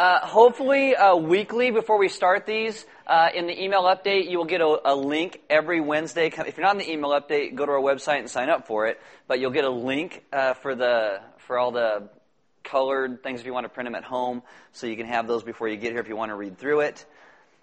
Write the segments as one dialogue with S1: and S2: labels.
S1: Uh, hopefully, uh, weekly before we start these, uh, in the email update, you will get a, a, link every Wednesday. If you're not in the email update, go to our website and sign up for it. But you'll get a link uh, for the for all the colored things if you want to print them at home, so you can have those before you get here if you want to read through it.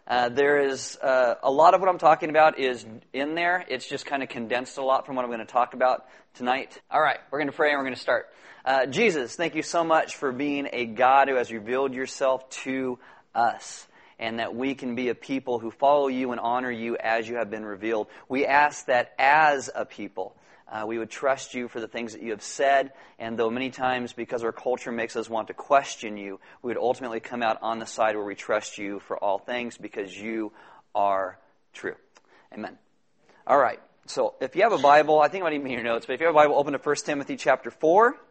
S1: Uh, there is uh, a lot of what I'm talking about is in there. It's just kind of condensed a lot from what I'm going to talk about tonight. All right, we're going to pray and we're going to start. Uh, Jesus, thank you so much for being a God who has revealed yourself to us and that we can be a people who follow you and honor you as you have been revealed. We ask that as a people, uh, we would trust you for the things that you have said, and though many times, because our culture makes us want to question you, we would ultimately come out on the side where we trust you for all things because you are true. Amen. All right. So if you have a Bible, I think I might even your notes, but if you have a Bible, open to 1 Timothy chapter 4.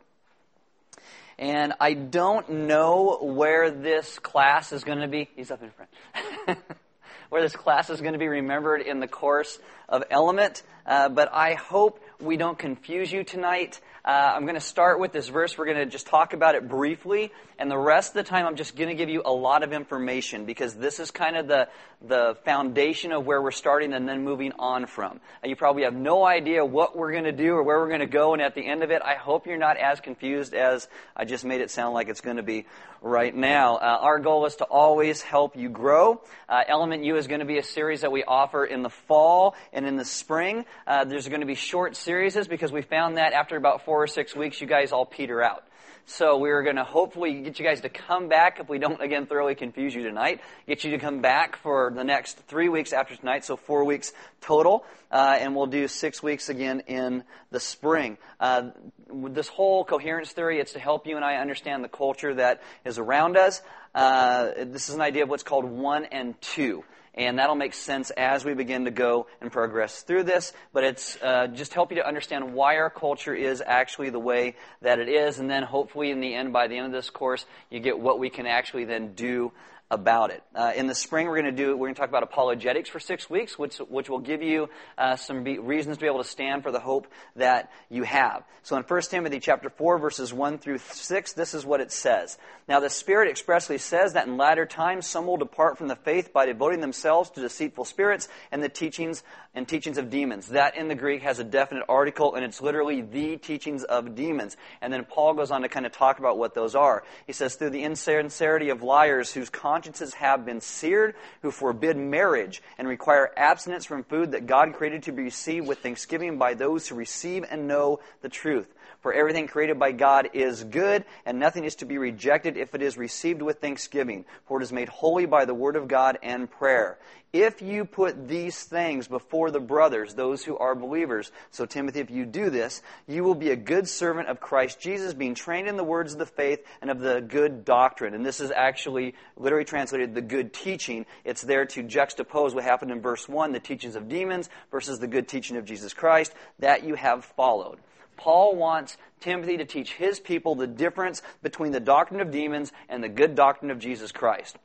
S1: And I don't know where this class is going to be. He's up in front. where this class is going to be remembered in the course of Element. Uh, but I hope we don't confuse you tonight. Uh, I'm going to start with this verse. We're going to just talk about it briefly, and the rest of the time I'm just going to give you a lot of information because this is kind of the, the foundation of where we're starting and then moving on from. Uh, you probably have no idea what we're going to do or where we're going to go, and at the end of it, I hope you're not as confused as I just made it sound like it's going to be right now. Uh, our goal is to always help you grow. Uh, Element U is going to be a series that we offer in the fall and in the spring. Uh, there's going to be short series because we found that after about four four or six weeks, you guys all peter out. So we're going to hopefully get you guys to come back if we don't again thoroughly confuse you tonight. Get you to come back for the next three weeks after tonight, so four weeks total, uh, and we'll do six weeks again in the spring. Uh, this whole coherence theory, it's to help you and I understand the culture that is around us. Uh, this is an idea of what's called one and two and that'll make sense as we begin to go and progress through this. But it's uh, just help you to understand why our culture is actually the way that it is, and then hopefully in the end, by the end of this course, you get what we can actually then do about it. Uh, in the spring, we're going to do we're going to talk about apologetics for six weeks, which which will give you uh, some be, reasons to be able to stand for the hope that you have. So in 1 Timothy chapter four, verses one through six, this is what it says. Now the Spirit expressly says that in latter times some will depart from the faith by devoting themselves to deceitful spirits and the teachings and teachings of demons. That in the Greek has a definite article, and it's literally the teachings of demons. And then Paul goes on to kind of talk about what those are. He says, through the insincerity of liars whose consciences have been seared, who forbid marriage and require abstinence from food that God created to be received with thanksgiving by those who receive and know the truth. For everything created by God is good, and nothing is to be rejected if it is received with thanksgiving, for it is made holy by the word of God and prayer. If you put these things before the brothers, those who are believers, so Timothy, if you do this, you will be a good servant of Christ Jesus, being trained in the words of the faith and of the good doctrine. And this is actually literally translated the good teaching. It's there to juxtapose what happened in verse 1, the teachings of demons, versus the good teaching of Jesus Christ, that you have followed. Paul wants Timothy to teach his people the difference between the doctrine of demons and the good doctrine of Jesus Christ.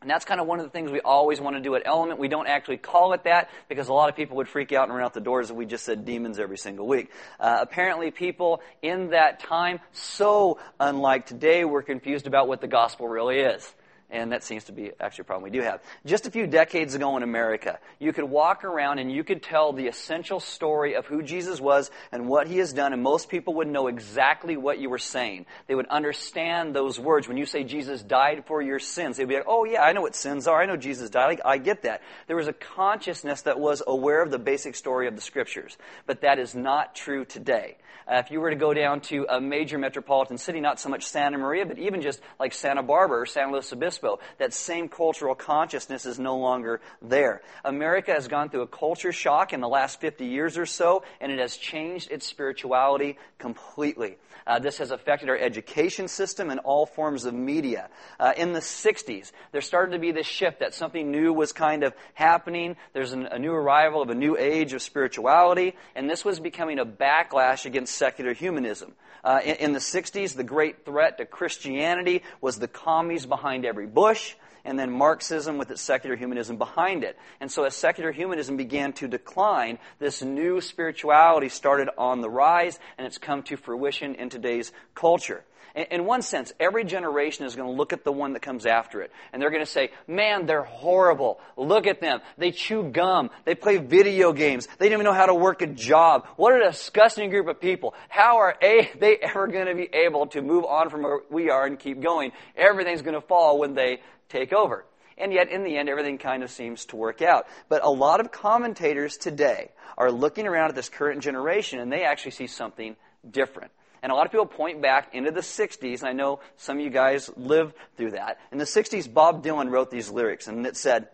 S1: And that's kind of one of the things we always want to do at Element. We don't actually call it that because a lot of people would freak out and run out the doors if we just said demons every single week. Uh, apparently, people in that time, so unlike today, were confused about what the gospel really is. And that seems to be actually a problem we do have. Just a few decades ago in America, you could walk around and you could tell the essential story of who Jesus was and what he has done, and most people would know exactly what you were saying. They would understand those words. When you say Jesus died for your sins, they'd be like, oh yeah, I know what sins are. I know Jesus died. I get that. There was a consciousness that was aware of the basic story of the scriptures. But that is not true today. Uh, if you were to go down to a major metropolitan city, not so much Santa Maria, but even just like Santa Barbara or San Luis Obispo, that same cultural consciousness is no longer there. America has gone through a culture shock in the last 50 years or so, and it has changed its spirituality completely. Uh, this has affected our education system and all forms of media. Uh, in the 60s, there started to be this shift that something new was kind of happening. There's an, a new arrival of a new age of spirituality, and this was becoming a backlash against secular humanism. Uh, in, in the 60s, the great threat to Christianity was the commies behind every bush and then Marxism with its secular humanism behind it. And so as secular humanism began to decline, this new spirituality started on the rise, and it's come to fruition in today's culture. In one sense, every generation is going to look at the one that comes after it, and they're going to say, man, they're horrible. Look at them. They chew gum. They play video games. They don't even know how to work a job. What a disgusting group of people. How are they ever going to be able to move on from where we are and keep going? Everything's going to fall when they take over. And yet, in the end, everything kind of seems to work out. But a lot of commentators today are looking around at this current generation, and they actually see something different. And a lot of people point back into the 60s, and I know some of you guys lived through that. In the 60s, Bob Dylan wrote these lyrics, and it said,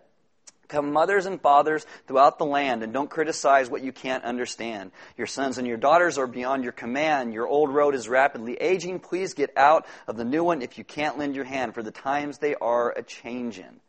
S1: Come, mothers and fathers throughout the land, and don't criticize what you can't understand. Your sons and your daughters are beyond your command. Your old road is rapidly aging. Please get out of the new one if you can't lend your hand, for the times they are a changin'.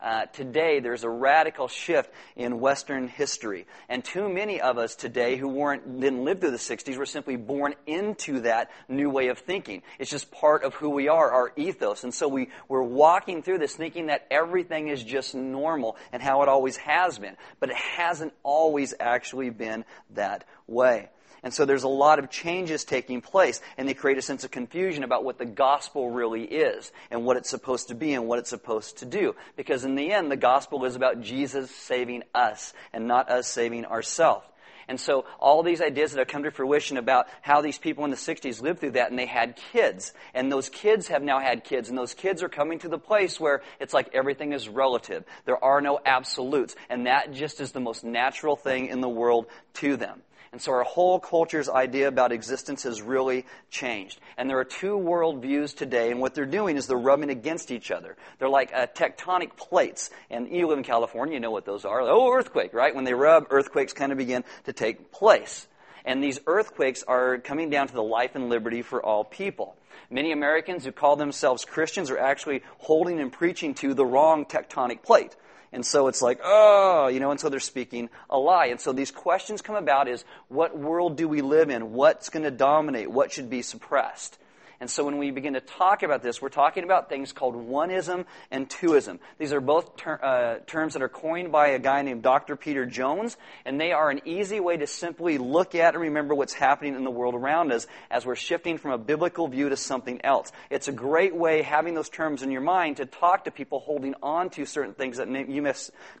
S1: Uh, today there's a radical shift in Western history. And too many of us today who weren't, didn't live through the 60s were simply born into that new way of thinking. It's just part of who we are, our ethos. And so we, we're walking through this thinking that everything is just normal and how it always has been. But it hasn't always actually been that way. And so there's a lot of changes taking place, and they create a sense of confusion about what the gospel really is, and what it's supposed to be, and what it's supposed to do. Because in the end, the gospel is about Jesus saving us, and not us saving ourselves. And so all these ideas that have come to fruition about how these people in the 60s lived through that and they had kids. And those kids have now had kids and those kids are coming to the place where it's like everything is relative. There are no absolutes. And that just is the most natural thing in the world to them. And so our whole culture's idea about existence has really changed. And there are two worldviews today, and what they're doing is they're rubbing against each other. They're like uh, tectonic plates. And you live in California, you know what those are. Oh, earthquake, right? When they rub, earthquakes kind of begin to take place. And these earthquakes are coming down to the life and liberty for all people. Many Americans who call themselves Christians are actually holding and preaching to the wrong tectonic plate. And so it's like, oh, you know, and so they're speaking a lie. And so these questions come about is what world do we live in? What's going to dominate? What should be suppressed? And so when we begin to talk about this, we're talking about things called oneism and twoism. These are both ter- uh, terms that are coined by a guy named Dr. Peter Jones, and they are an easy way to simply look at and remember what's happening in the world around us as we're shifting from a biblical view to something else. It's a great way, having those terms in your mind, to talk to people holding on to certain things that you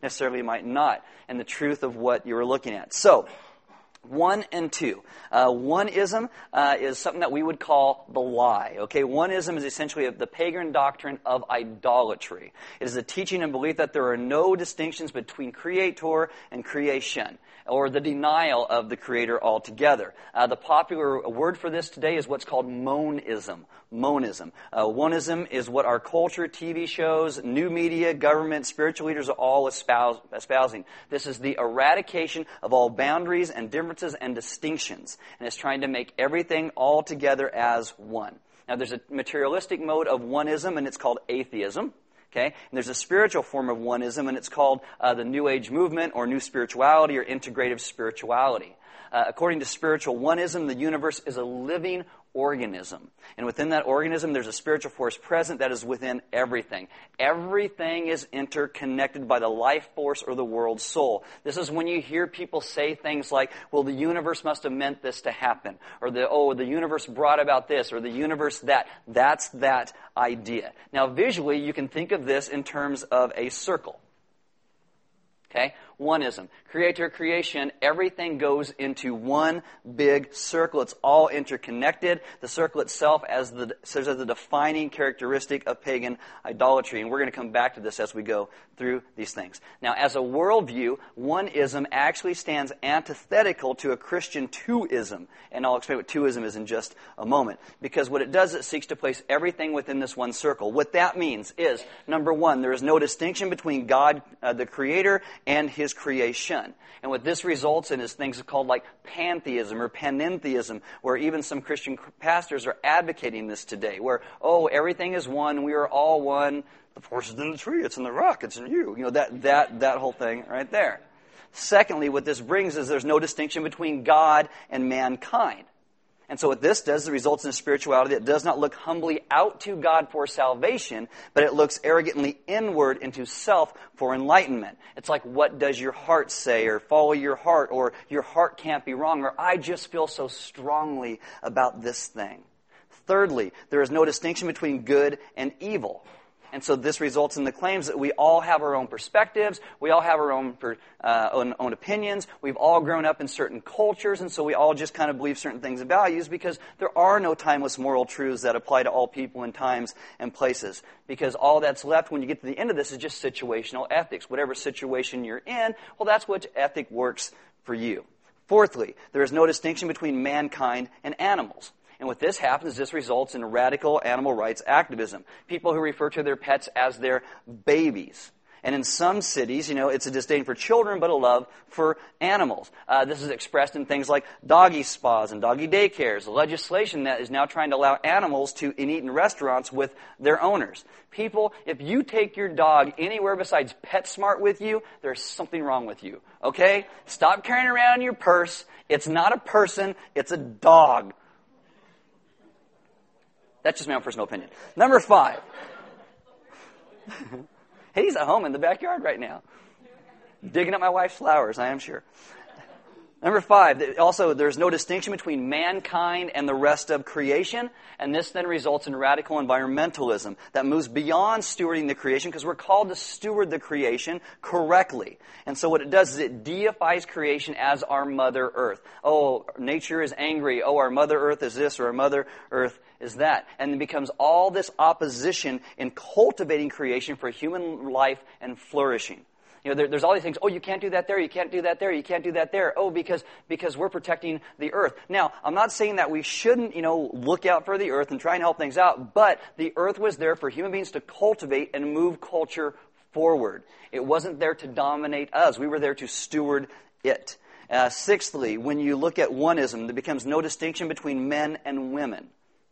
S1: necessarily might not, and the truth of what you're looking at. So, one and two. Uh, oneism uh, is something that we would call the lie. Okay, oneism is essentially the pagan doctrine of idolatry. It is a teaching and belief that there are no distinctions between creator and creation or the denial of the Creator altogether. Uh, the popular word for this today is what's called monism. Monism. Uh, oneism is what our culture, TV shows, new media, government, spiritual leaders are all espousing. This is the eradication of all boundaries and differences and distinctions, and it's trying to make everything all together as one. Now, there's a materialistic mode of oneism, and it's called atheism. Okay? And there's a spiritual form of oneism, and it's called uh, the New Age movement or New Spirituality or Integrative Spirituality. Uh, according to spiritual oneism, the universe is a living organism. And within that organism, there's a spiritual force present that is within everything. Everything is interconnected by the life force or the world soul. This is when you hear people say things like, well, the universe must have meant this to happen. Or the, oh, the universe brought about this. Or the universe that. That's that idea. Now, visually, you can think of this in terms of a circle. Okay? Oneism. Creator, creation, everything goes into one big circle. It's all interconnected. The circle itself as the, serves as the defining characteristic of pagan idolatry. And we're going to come back to this as we go through these things. Now, as a worldview, oneism actually stands antithetical to a Christian twoism. And I'll explain what twoism is in just a moment. Because what it does, it seeks to place everything within this one circle. What that means is, number one, there is no distinction between God, uh, the Creator, and His creation. And what this results in is things called like pantheism or panentheism, where even some Christian pastors are advocating this today, where, oh, everything is one, we are all one, the force is in the tree, it's in the rock, it's in you. You know, that, that, that whole thing right there. Secondly, what this brings is there's no distinction between God and mankind. And so what this does, it results in a spirituality that does not look humbly out to God for salvation, but it looks arrogantly inward into self for enlightenment. It's like, what does your heart say? Or follow your heart, or your heart can't be wrong, or I just feel so strongly about this thing. Thirdly, there is no distinction between good and evil. And so this results in the claims that we all have our own perspectives, we all have our own, uh, own, own, opinions, we've all grown up in certain cultures, and so we all just kind of believe certain things and values because there are no timeless moral truths that apply to all people in times and places. Because all that's left when you get to the end of this is just situational ethics. Whatever situation you're in, well, that's what ethic works for you. Fourthly, there is no distinction between mankind and animals. And what this happens, is this results in radical animal rights activism. People who refer to their pets as their babies. And in some cities, you know, it's a disdain for children, but a love for animals. Uh, this is expressed in things like doggy spas and doggy daycares, legislation that is now trying to allow animals to eat in restaurants with their owners. People, if you take your dog anywhere besides PetSmart with you, there's something wrong with you. Okay? Stop carrying around your purse. It's not a person, it's a dog. That's just my own personal opinion. Number five. He's at home in the backyard right now, digging up my wife's flowers, I am sure. Number five, also, there's no distinction between mankind and the rest of creation, and this then results in radical environmentalism that moves beyond stewarding the creation because we're called to steward the creation correctly. And so what it does is it deifies creation as our Mother Earth. Oh, nature is angry. Oh, our Mother Earth is this, or our Mother Earth is that. And it becomes all this opposition in cultivating creation for human life and flourishing. You know, there, there's all these things. Oh, you can't do that there. You can't do that there. You can't do that there. Oh, because because we're protecting the earth. Now, I'm not saying that we shouldn't, you know, look out for the earth and try and help things out. But the earth was there for human beings to cultivate and move culture forward. It wasn't there to dominate us. We were there to steward it. Uh, sixthly, when you look at oneism, there becomes no distinction between men and women.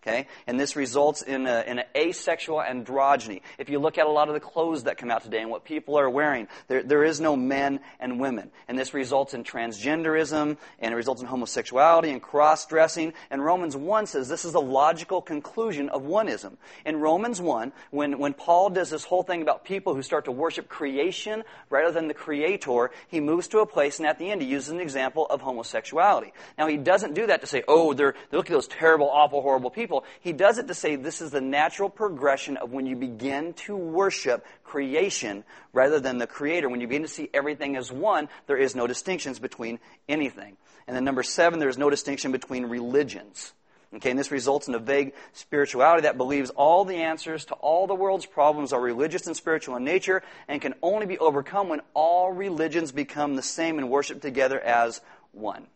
S1: Okay? And this results in, a, in an asexual androgyny. If you look at a lot of the clothes that come out today and what people are wearing, there, there is no men and women. And this results in transgenderism, and it results in homosexuality and cross dressing. And Romans 1 says this is the logical conclusion of oneism. In Romans 1, when, when Paul does this whole thing about people who start to worship creation rather than the creator, he moves to a place, and at the end, he uses an example of homosexuality. Now, he doesn't do that to say, oh, they're, look at those terrible, awful, horrible people people. He does it to say this is the natural progression of when you begin to worship creation rather than the creator. When you begin to see everything as one, there is no distinctions between anything. And then number seven, there is no distinction between religions. Okay, and this results in a vague spirituality that believes all the answers to all the world's problems are religious and spiritual in nature and can only be overcome when all religions become the same and worship together as one.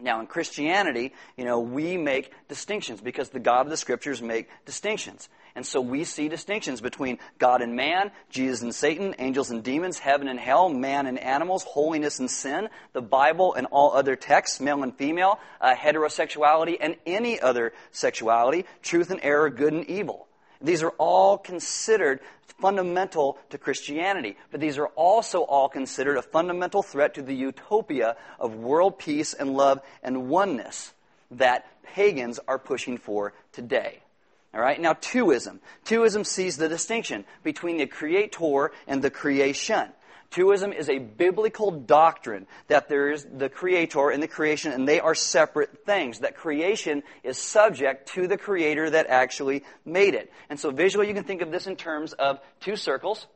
S1: Now, in Christianity, you know, we make distinctions because the God of the Scriptures make distinctions. And so we see distinctions between God and man, Jesus and Satan, angels and demons, heaven and hell, man and animals, holiness and sin, the Bible and all other texts, male and female, uh, heterosexuality and any other sexuality, truth and error, good and evil. These are all considered fundamental to Christianity, but these are also all considered a fundamental threat to the utopia of world peace and love and oneness that pagans are pushing for today. All right, now twoism. Twoism sees the distinction between the creator and the creation. Twoism is a biblical doctrine that there is the creator and the creation, and they are separate things. That creation is subject to the creator that actually made it. And so visually, you can think of this in terms of two circles.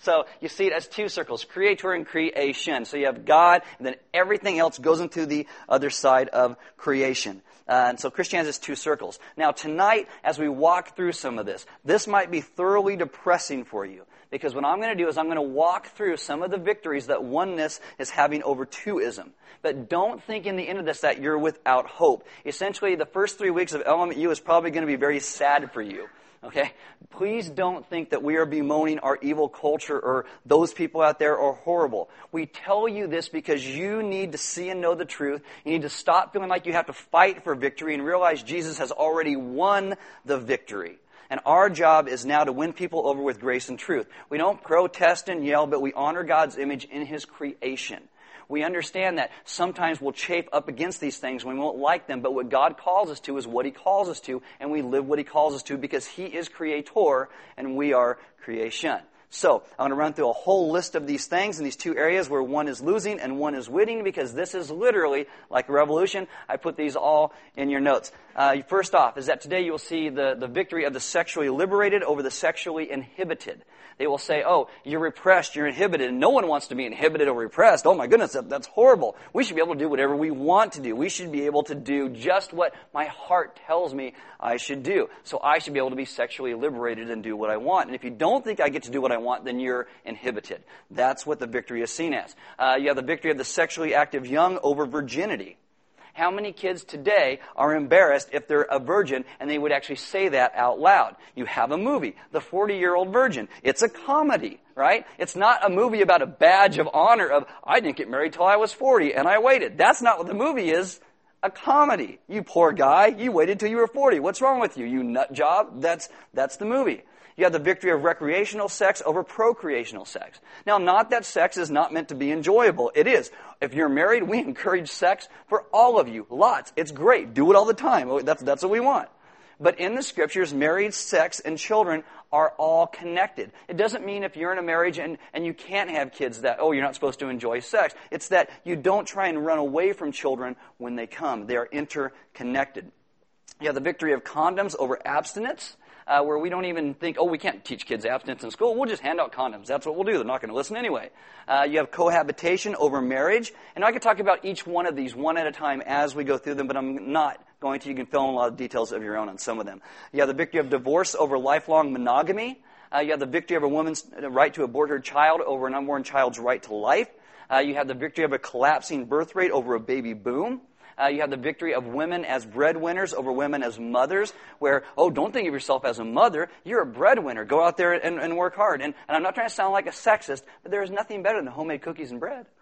S1: So you see it as two circles, creator and creation. So you have God, and then everything else goes into the other side of creation. Uh, and so Christianity is two circles. Now tonight, as we walk through some of this, this might be thoroughly depressing for you. Because what I'm going to do is I'm going to walk through some of the victories that oneness is having over twoism. But don't think in the end of this that you're without hope. Essentially, the first three weeks of Element U is probably going to be very sad for you. Okay? Please don't think that we are bemoaning our evil culture or those people out there are horrible. We tell you this because you need to see and know the truth. You need to stop feeling like you have to fight for victory and realize Jesus has already won the victory. And our job is now to win people over with grace and truth. We don't protest and yell, but we honor God's image in His creation. We understand that sometimes we'll chafe up against these things we won't like them, but what God calls us to is what He calls us to, and we live what He calls us to because He is creator and we are creation. So, I'm going to run through a whole list of these things in these two areas where one is losing and one is winning because this is literally like a revolution. I put these all in your notes. Uh, first off, is that today you will see the, the victory of the sexually liberated over the sexually inhibited. They will say, oh, you're repressed, you're inhibited, and no one wants to be inhibited or repressed. Oh my goodness, that, that's horrible. We should be able to do whatever we want to do. We should be able to do just what my heart tells me I should do. So I should be able to be sexually liberated and do what I want. And if you don't think I get to do what I want, then you're inhibited. That's what the victory is seen as. Uh, you have the victory of the sexually active young over virginity. How many kids today are embarrassed if they're a virgin and they would actually say that out loud? You have a movie, The 40 Year Old Virgin. It's a comedy, right? It's not a movie about a badge of honor of, I didn't get married till I was 40 and I waited. That's not what the movie is. A comedy. You poor guy, you waited till you were 40. What's wrong with you? You nut job? That's, that's the movie. You have the victory of recreational sex over procreational sex. Now, not that sex is not meant to be enjoyable. It is. If you're married, we encourage sex for all of you. Lots. It's great. Do it all the time. Oh, that's, that's what we want. But in the scriptures, married sex and children are all connected. It doesn't mean if you're in a marriage and, and you can't have kids that, oh, you're not supposed to enjoy sex. It's that you don't try and run away from children when they come. They are interconnected. You have the victory of condoms over abstinence uh, where we don't even think, oh, we can't teach kids abstinence in school. We'll just hand out condoms. That's what we'll do. They're not going to listen anyway. Uh, you have cohabitation over marriage. And I could talk about each one of these one at a time as we go through them, but I'm not going to. You can fill in a lot of details of your own on some of them. You have the victory of divorce over lifelong monogamy. Uh, you have the victory of a woman's right to abort her child over an unborn child's right to life. Uh, you have the victory of a collapsing birth rate over a baby boom. Uh, you have the victory of women as breadwinners over women as mothers, where, oh, don't think of yourself as a mother. You're a breadwinner. Go out there and, and work hard. And, and I'm not trying to sound like a sexist, but there is nothing better than homemade cookies and bread.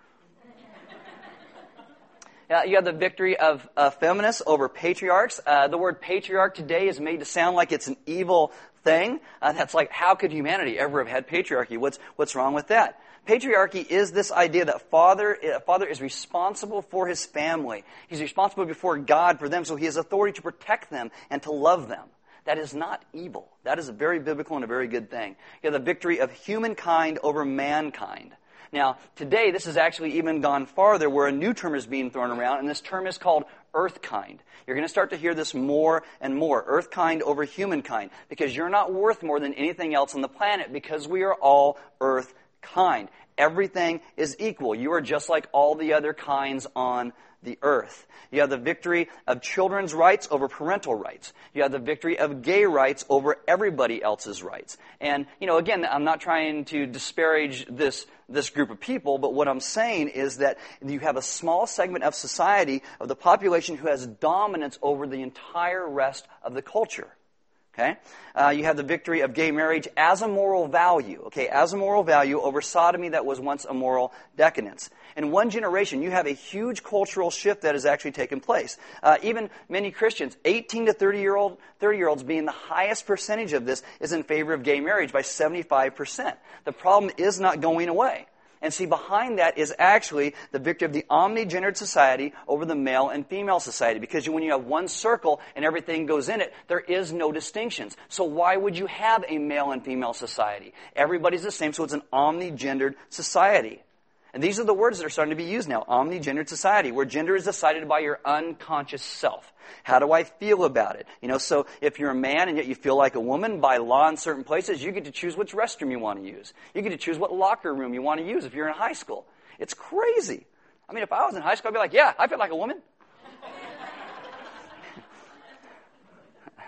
S1: Uh, you have the victory of uh, feminists over patriarchs. Uh, the word patriarch today is made to sound like it's an evil thing. Uh, that's like, how could humanity ever have had patriarchy? What's, what's wrong with that? Patriarchy is this idea that father, a father is responsible for his family. He's responsible before God for them, so he has authority to protect them and to love them. That is not evil. That is a very biblical and a very good thing. You have the victory of humankind over mankind. Now, today, this has actually even gone farther where a new term is being thrown around, and this term is called earthkind. You're going to start to hear this more and more. Earthkind over humankind. Because you're not worth more than anything else on the planet because we are all earth kind. Everything is equal. You are just like all the other kinds on the earth. You have the victory of children's rights over parental rights. You have the victory of gay rights over everybody else's rights. And, you know, again, I'm not trying to disparage this, this group of people, but what I'm saying is that you have a small segment of society, of the population, who has dominance over the entire rest of the culture. Okay? Uh, you have the victory of gay marriage as a moral value. Okay, as a moral value over sodomy that was once a moral decadence. In one generation, you have a huge cultural shift that has actually taken place. Uh, even many Christians, 18 to 30 year old, 30 year olds being the highest percentage of this, is in favor of gay marriage by 75%. The problem is not going away. And see, behind that is actually the victory of the omnigendered society over the male and female society. Because when you have one circle and everything goes in it, there is no distinctions. So why would you have a male and female society? Everybody's the same, so it's an omnigendered society. And these are the words that are starting to be used now. Omnigendered society, where gender is decided by your unconscious self. How do I feel about it? You know, so if you're a man and yet you feel like a woman, by law in certain places, you get to choose which restroom you want to use. You get to choose what locker room you want to use if you're in high school. It's crazy. I mean, if I was in high school, I'd be like, yeah, I feel like a woman.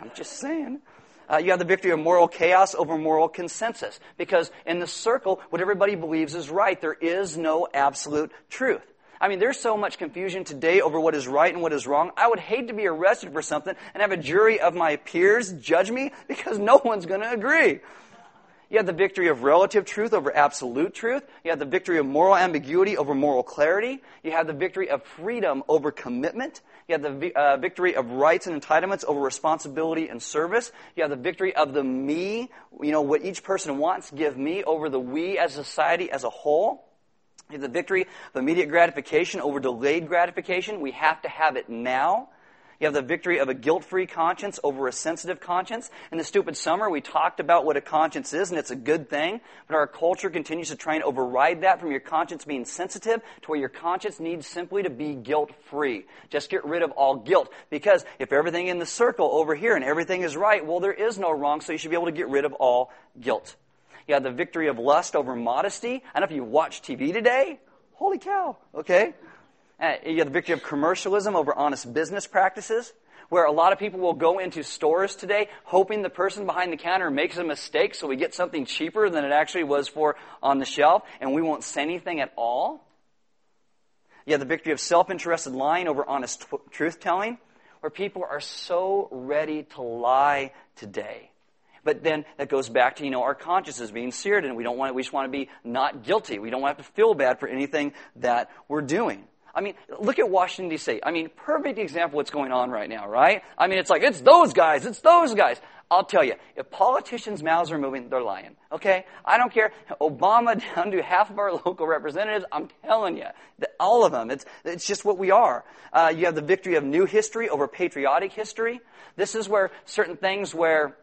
S1: I'm just saying uh, you have the victory of moral chaos over moral consensus. Because in the circle, what everybody believes is right. There is no absolute truth. I mean, there's so much confusion today over what is right and what is wrong. I would hate to be arrested for something and have a jury of my peers judge me because no one's going to agree. You have the victory of relative truth over absolute truth. You have the victory of moral ambiguity over moral clarity. You have the victory of freedom over commitment. You have the uh, victory of rights and entitlements over responsibility and service. You have the victory of the me, you know, what each person wants, give me over the we as society as a whole. You have the victory of immediate gratification over delayed gratification. We have to have it now. You have the victory of a guilt free conscience over a sensitive conscience. In the stupid summer, we talked about what a conscience is, and it's a good thing, but our culture continues to try and override that from your conscience being sensitive to where your conscience needs simply to be guilt free. Just get rid of all guilt. Because if everything in the circle over here and everything is right, well, there is no wrong, so you should be able to get rid of all guilt. You have the victory of lust over modesty. I don't know if you watch TV today. Holy cow, okay? Uh, you have the victory of commercialism over honest business practices, where a lot of people will go into stores today hoping the person behind the counter makes a mistake so we get something cheaper than it actually was for on the shelf, and we won't say anything at all. You have the victory of self interested lying over honest t- truth telling, where people are so ready to lie today. But then that goes back to, you know, our consciences being seared and we don't want, we just want to be not guilty. We don't want to feel bad for anything that we're doing. I mean, look at Washington, D.C. I mean, perfect example what's going on right now, right? I mean, it's like, it's those guys, it's those guys. I'll tell you, if politicians' mouths are moving, they're lying. Okay? I don't care. Obama down to half of our local representatives, I'm telling you, all of them. It's, it's just what we are. Uh, you have the victory of new history over patriotic history. This is where certain things where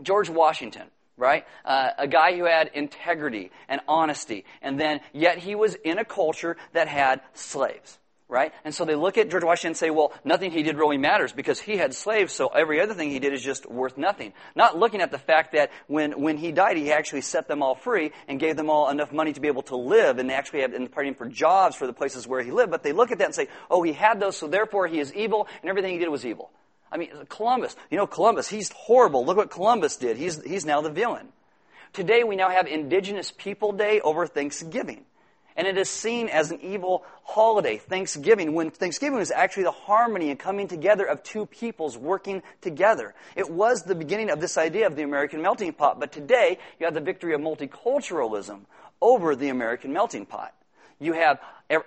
S1: George Washington, right? Uh, a guy who had integrity and honesty, and then yet he was in a culture that had slaves, right? And so they look at George Washington and say, well, nothing he did really matters because he had slaves, so every other thing he did is just worth nothing. Not looking at the fact that when, when he died, he actually set them all free and gave them all enough money to be able to live and they actually have and partying for jobs for the places where he lived. But they look at that and say, oh, he had those, so therefore he is evil, and everything he did was evil. I mean, Columbus, you know, Columbus, he's horrible. Look what Columbus did. He's, he's now the villain. Today we now have Indigenous People Day over Thanksgiving. And it is seen as an evil holiday, Thanksgiving, when Thanksgiving was actually the harmony and coming together of two peoples working together. It was the beginning of this idea of the American melting pot, but today you have the victory of multiculturalism over the American melting pot. You have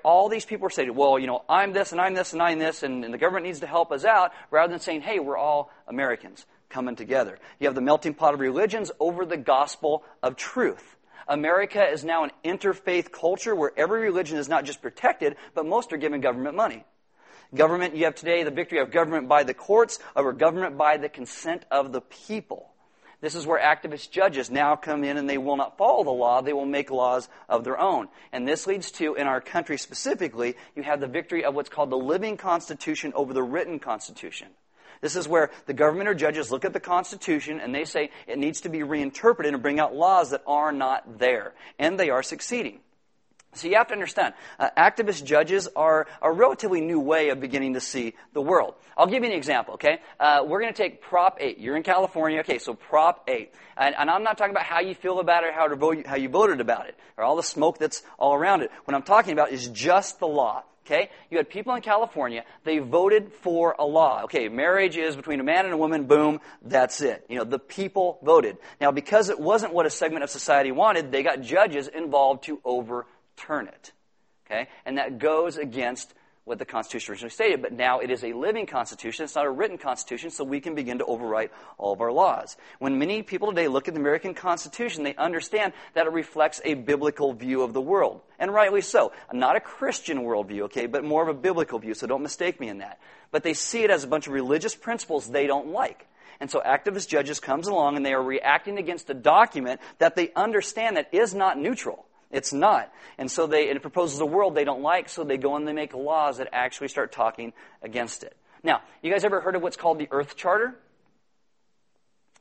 S1: all these people are saying, well, you know, I'm this and I'm this and I'm this, and, and the government needs to help us out, rather than saying, hey, we're all Americans coming together. You have the melting pot of religions over the gospel of truth. America is now an interfaith culture where every religion is not just protected, but most are given government money. Government, you have today the victory of government by the courts over government by the consent of the people. This is where activist judges now come in and they will not follow the law, they will make laws of their own. And this leads to, in our country specifically, you have the victory of what's called the living constitution over the written constitution. This is where the government or judges look at the Constitution and they say it needs to be reinterpreted and bring out laws that are not there. And they are succeeding. So you have to understand, uh, activist judges are a relatively new way of beginning to see the world. I'll give you an example, okay? Uh, we're going to take Prop 8. You're in California, okay, so Prop 8. And, and, I'm not talking about how you feel about it how, vote, how you voted about it, or all the smoke that's all around it. What I'm talking about is just the law. Okay? You had people in California, they voted for a law. Okay, marriage is between a man and a woman, boom, that's it. You know, the people voted. Now, because it wasn't what a segment of society wanted, they got judges involved to over turn it. Okay? And that goes against what the Constitution originally stated, but now it is a living Constitution. It's not a written Constitution, so we can begin to overwrite all of our laws. When many people today look at the American Constitution, they understand that it reflects a biblical view of the world. And rightly so. Not a Christian worldview, okay, but more of a biblical view, so don't mistake me in that. But they see it as a bunch of religious principles they don't like. And so activist judges comes along and they are reacting against a document that they understand that is not neutral. It's not. And so they, it proposes a world they don't like, so they go and they make laws that actually start talking against it. Now, you guys ever heard of what's called the Earth Charter?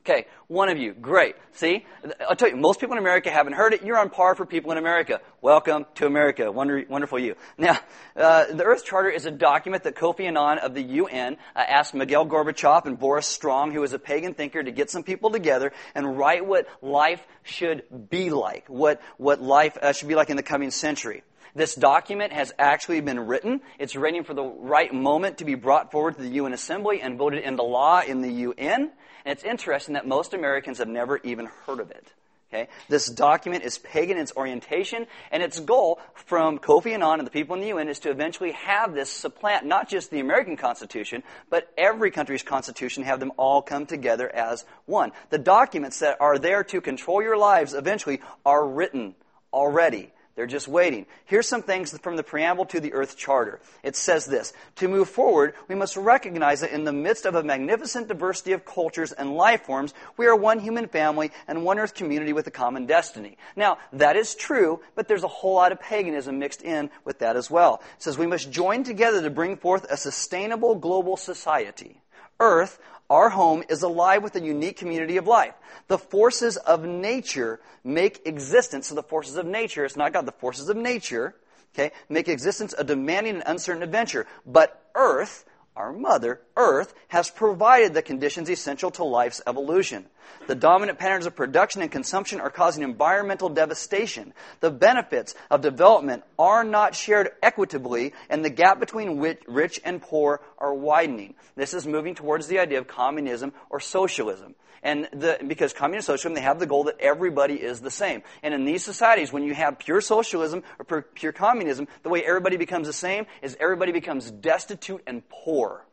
S1: Okay, one of you. Great. See? I'll tell you, most people in America haven't heard it. You're on par for people in America. Welcome to America. Wonder, wonderful you. Now, uh, the Earth Charter is a document that Kofi Annan of the UN uh, asked Mikhail Gorbachev and Maurice Strong, who is a pagan thinker, to get some people together and write what life should be like, what, what life uh, should be like in the coming century. This document has actually been written. It's waiting for the right moment to be brought forward to the UN Assembly and voted into law in the UN. And it's interesting that most Americans have never even heard of it. Okay? This document is pagan in its orientation, and its goal from Kofi Annan and the people in the UN is to eventually have this supplant not just the American Constitution, but every country's Constitution, have them all come together as one. The documents that are there to control your lives eventually are written already. They're just waiting. Here's some things from the preamble to the Earth Charter. It says this To move forward, we must recognize that in the midst of a magnificent diversity of cultures and life forms, we are one human family and one Earth community with a common destiny. Now, that is true, but there's a whole lot of paganism mixed in with that as well. It says we must join together to bring forth a sustainable global society. Earth, our home is alive with a unique community of life. The forces of nature make existence. So the forces of nature, it's not God, the forces of nature, okay, make existence a demanding and uncertain adventure. But Earth, our mother, Earth, has provided the conditions essential to life's evolution. The dominant patterns of production and consumption are causing environmental devastation. The benefits of development are not shared equitably, and the gap between rich and poor are widening. This is moving towards the idea of communism or socialism. And the, because communist socialism, they have the goal that everybody is the same. And in these societies, when you have pure socialism or pure communism, the way everybody becomes the same is everybody becomes destitute and poor.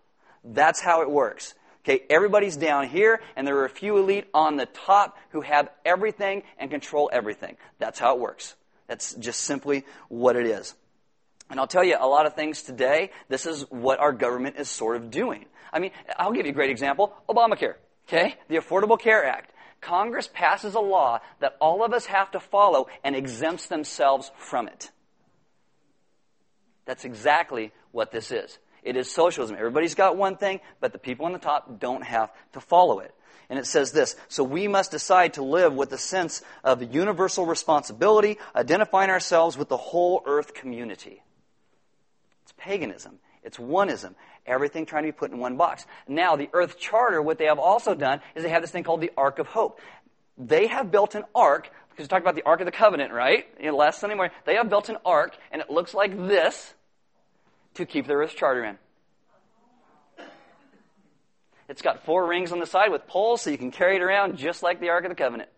S1: That's how it works. Okay, everybody's down here, and there are a few elite on the top who have everything and control everything. That's how it works. That's just simply what it is. And I'll tell you, a lot of things today, this is what our government is sort of doing. I mean, I'll give you a great example Obamacare. Okay? The Affordable Care Act. Congress passes a law that all of us have to follow and exempts themselves from it. That's exactly what this is. It is socialism. Everybody's got one thing, but the people on the top don't have to follow it. And it says this So we must decide to live with a sense of universal responsibility, identifying ourselves with the whole earth community. It's paganism, it's oneism. Everything trying to be put in one box. Now, the Earth Charter, what they have also done is they have this thing called the Ark of Hope. They have built an ark, because we talked about the Ark of the Covenant, right? Last Sunday morning. They have built an ark, and it looks like this to keep the Earth Charter in. It's got four rings on the side with poles so you can carry it around just like the Ark of the Covenant.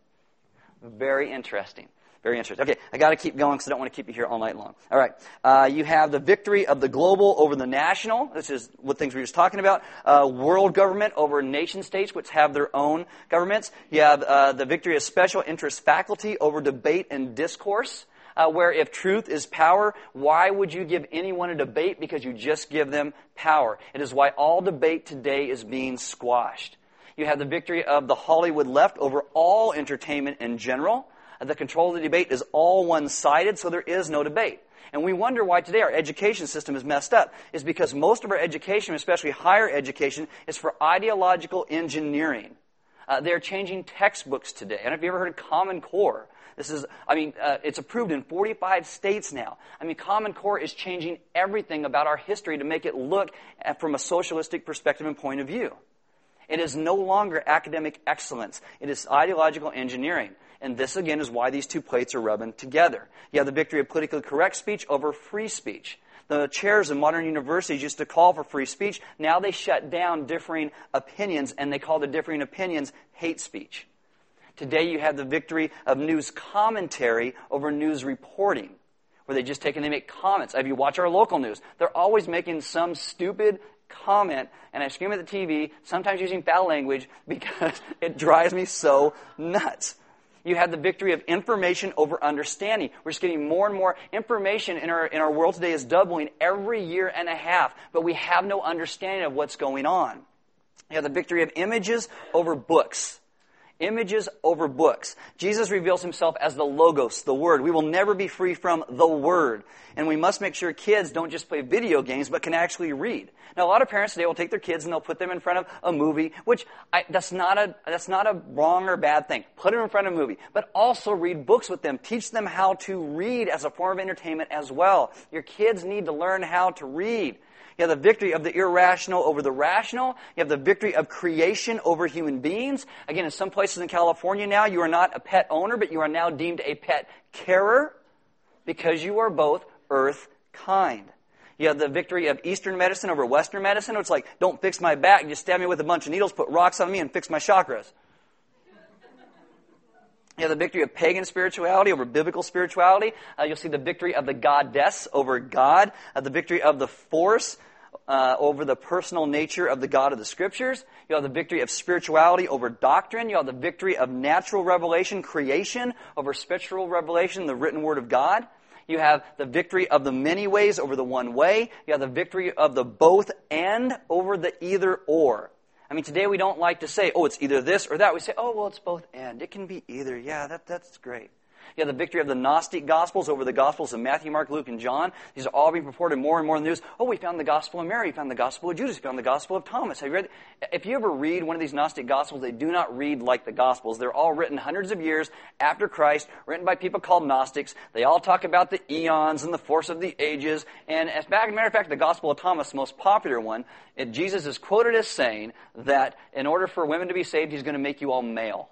S1: Very interesting. Very interesting. Okay, I got to keep going because I don't want to keep you here all night long. All right, uh, you have the victory of the global over the national. This is what things we were just talking about. Uh, world government over nation states, which have their own governments. You have uh, the victory of special interest faculty over debate and discourse uh, where if truth is power, why would you give anyone a debate? Because you just give them power. It is why all debate today is being squashed. You have the victory of the Hollywood left over all entertainment in general. The control of the debate is all one sided, so there is no debate. And we wonder why today our education system is messed up. Is because most of our education, especially higher education, is for ideological engineering. Uh, they're changing textbooks today. And have you ever heard of Common Core? This is, I mean, uh, it's approved in 45 states now. I mean, Common Core is changing everything about our history to make it look at, from a socialistic perspective and point of view. It is no longer academic excellence. It is ideological engineering. And this, again, is why these two plates are rubbing together. You have the victory of politically correct speech over free speech. The chairs in modern universities used to call for free speech. Now they shut down differing opinions, and they call the differing opinions hate speech. Today you have the victory of news commentary over news reporting, where they just take and they make comments. If you watch our local news, they're always making some stupid comment, and I scream at the TV, sometimes using foul language, because it drives me so nuts. You have the victory of information over understanding. We're just getting more and more information in our, in our world today is doubling every year and a half, but we have no understanding of what's going on. You have the victory of images over books. Images over books. Jesus reveals himself as the Logos, the Word. We will never be free from the Word. And we must make sure kids don't just play video games, but can actually read. Now, a lot of parents today will take their kids and they'll put them in front of a movie, which I, that's, not a, that's not a wrong or bad thing. Put them in front of a movie. But also read books with them. Teach them how to read as a form of entertainment as well. Your kids need to learn how to read. You have the victory of the irrational over the rational. You have the victory of creation over human beings. Again, in some places in California now, you are not a pet owner, but you are now deemed a pet carer because you are both earth kind. You have the victory of Eastern medicine over Western medicine. It's like, don't fix my back, just stab me with a bunch of needles, put rocks on me, and fix my chakras. The victory of pagan spirituality over biblical spirituality. Uh, you'll see the victory of the goddess over God, uh, the victory of the force uh, over the personal nature of the God of the Scriptures. You have the victory of spirituality over doctrine. You have the victory of natural revelation, creation, over spiritual revelation, the written Word of God. You have the victory of the many ways over the one way. You have the victory of the both and over the either or. I mean, today we don't like to say, oh, it's either this or that. We say, oh, well, it's both and. It can be either. Yeah, that, that's great. You have the victory of the Gnostic Gospels over the Gospels of Matthew, Mark, Luke, and John. These are all being reported more and more in the news. Oh, we found the Gospel of Mary. We found the Gospel of Judas. We found the Gospel of Thomas. Have you read? If you ever read one of these Gnostic Gospels, they do not read like the Gospels. They're all written hundreds of years after Christ, written by people called Gnostics. They all talk about the eons and the force of the ages. And as a matter of fact, the Gospel of Thomas, the most popular one, Jesus is quoted as saying that in order for women to be saved, he's going to make you all male.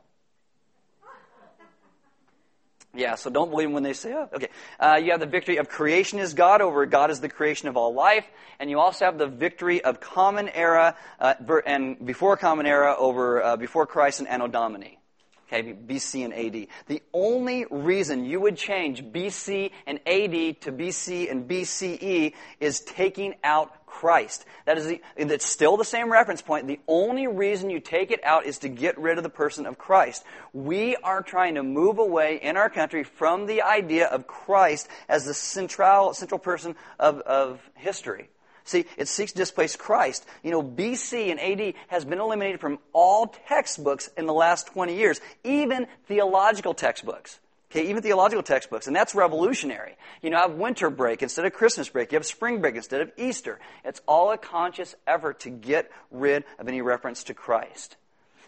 S1: Yeah, so don't believe them when they say, oh, okay. Uh, you have the victory of creation is God over God is the creation of all life. And you also have the victory of common era uh, and before common era over uh, before Christ and Anno Domini. Okay, BC and AD. The only reason you would change BC and AD to BC and BCE is taking out Christ. That is the, it's still the same reference point. The only reason you take it out is to get rid of the person of Christ. We are trying to move away in our country from the idea of Christ as the central, central person of, of history. See, it seeks to displace Christ. You know, BC and AD has been eliminated from all textbooks in the last 20 years, even theological textbooks. Okay, even theological textbooks, and that's revolutionary. You know, I have winter break instead of Christmas break. You have spring break instead of Easter. It's all a conscious effort to get rid of any reference to Christ.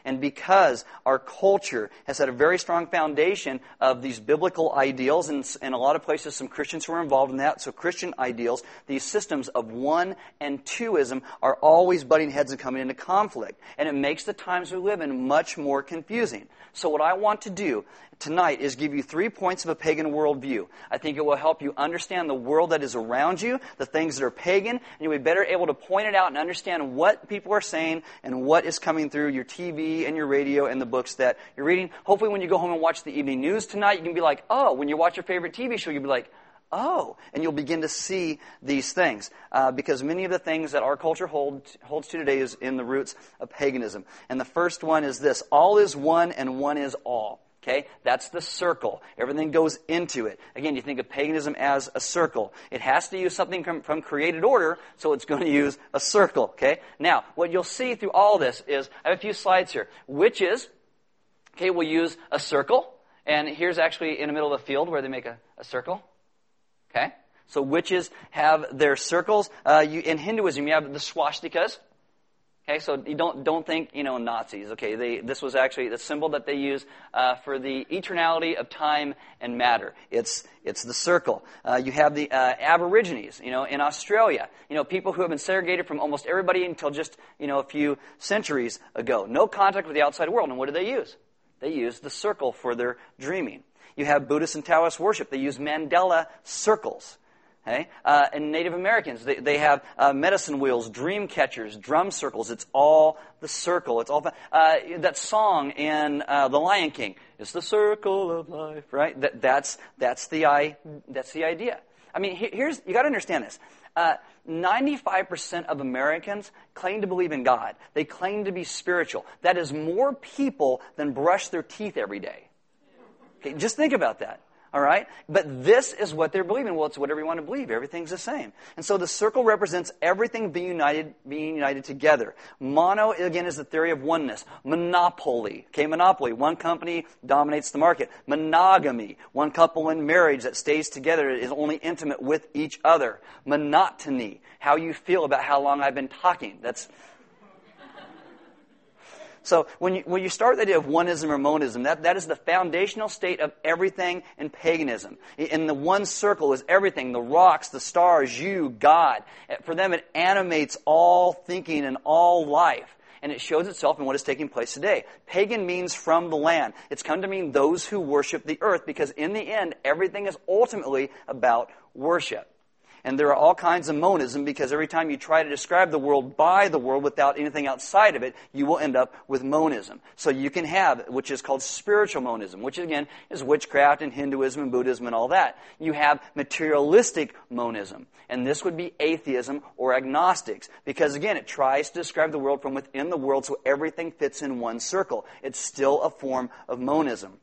S1: And because our culture has had a very strong foundation of these biblical ideals, and in a lot of places some Christians who are involved in that, so Christian ideals, these systems of one and twoism are always butting heads and coming into conflict. And it makes the times we live in much more confusing. So what I want to do tonight is give you three points of a pagan worldview. I think it will help you understand the world that is around you, the things that are pagan, and you'll be better able to point it out and understand what people are saying and what is coming through your TV and your radio and the books that you're reading. Hopefully when you go home and watch the evening news tonight, you can be like, oh, when you watch your favorite TV show, you'll be like, oh, and you'll begin to see these things. Uh, because many of the things that our culture hold, holds to today is in the roots of paganism. And the first one is this all is one and one is all. Okay? That's the circle. Everything goes into it. Again, you think of paganism as a circle. It has to use something from, from created order, so it's going to use a circle. Okay? Now, what you'll see through all this is, I have a few slides here. Witches, okay, will use a circle. And here's actually in the middle of the field where they make a, a circle. Okay? So witches have their circles. Uh, you, in Hinduism, you have the swastikas. Okay, so you don't don't think you know Nazis. Okay, they, this was actually the symbol that they use uh, for the eternality of time and matter. It's it's the circle. Uh, you have the uh, Aborigines. You know, in Australia, you know, people who have been segregated from almost everybody until just you know a few centuries ago. No contact with the outside world. And what do they use? They use the circle for their dreaming. You have Buddhist and Taoist worship. They use mandala circles. Uh, and Native Americans, they, they have uh, medicine wheels, dream catchers, drum circles. It's all the circle. It's all uh, that song in uh, The Lion King. It's the circle of life, right? That, that's that's the I, that's the idea. I mean, here's you got to understand this. 95% uh, of Americans claim to believe in God. They claim to be spiritual. That is more people than brush their teeth every day. Okay, just think about that. All right? But this is what they're believing. Well, it's whatever you want to believe. Everything's the same. And so the circle represents everything being united, being united together. Mono, again, is the theory of oneness. Monopoly. Okay, monopoly. One company dominates the market. Monogamy. One couple in marriage that stays together is only intimate with each other. Monotony. How you feel about how long I've been talking. That's so when you, when you start the idea of oneism or monism, that, that is the foundational state of everything in paganism. In the one circle is everything, the rocks, the stars, you, God. For them, it animates all thinking and all life. And it shows itself in what is taking place today. Pagan means from the land. It's come to mean those who worship the earth because in the end, everything is ultimately about worship. And there are all kinds of monism because every time you try to describe the world by the world without anything outside of it, you will end up with monism. So you can have, which is called spiritual monism, which again is witchcraft and Hinduism and Buddhism and all that. You have materialistic monism. And this would be atheism or agnostics because again, it tries to describe the world from within the world so everything fits in one circle. It's still a form of monism.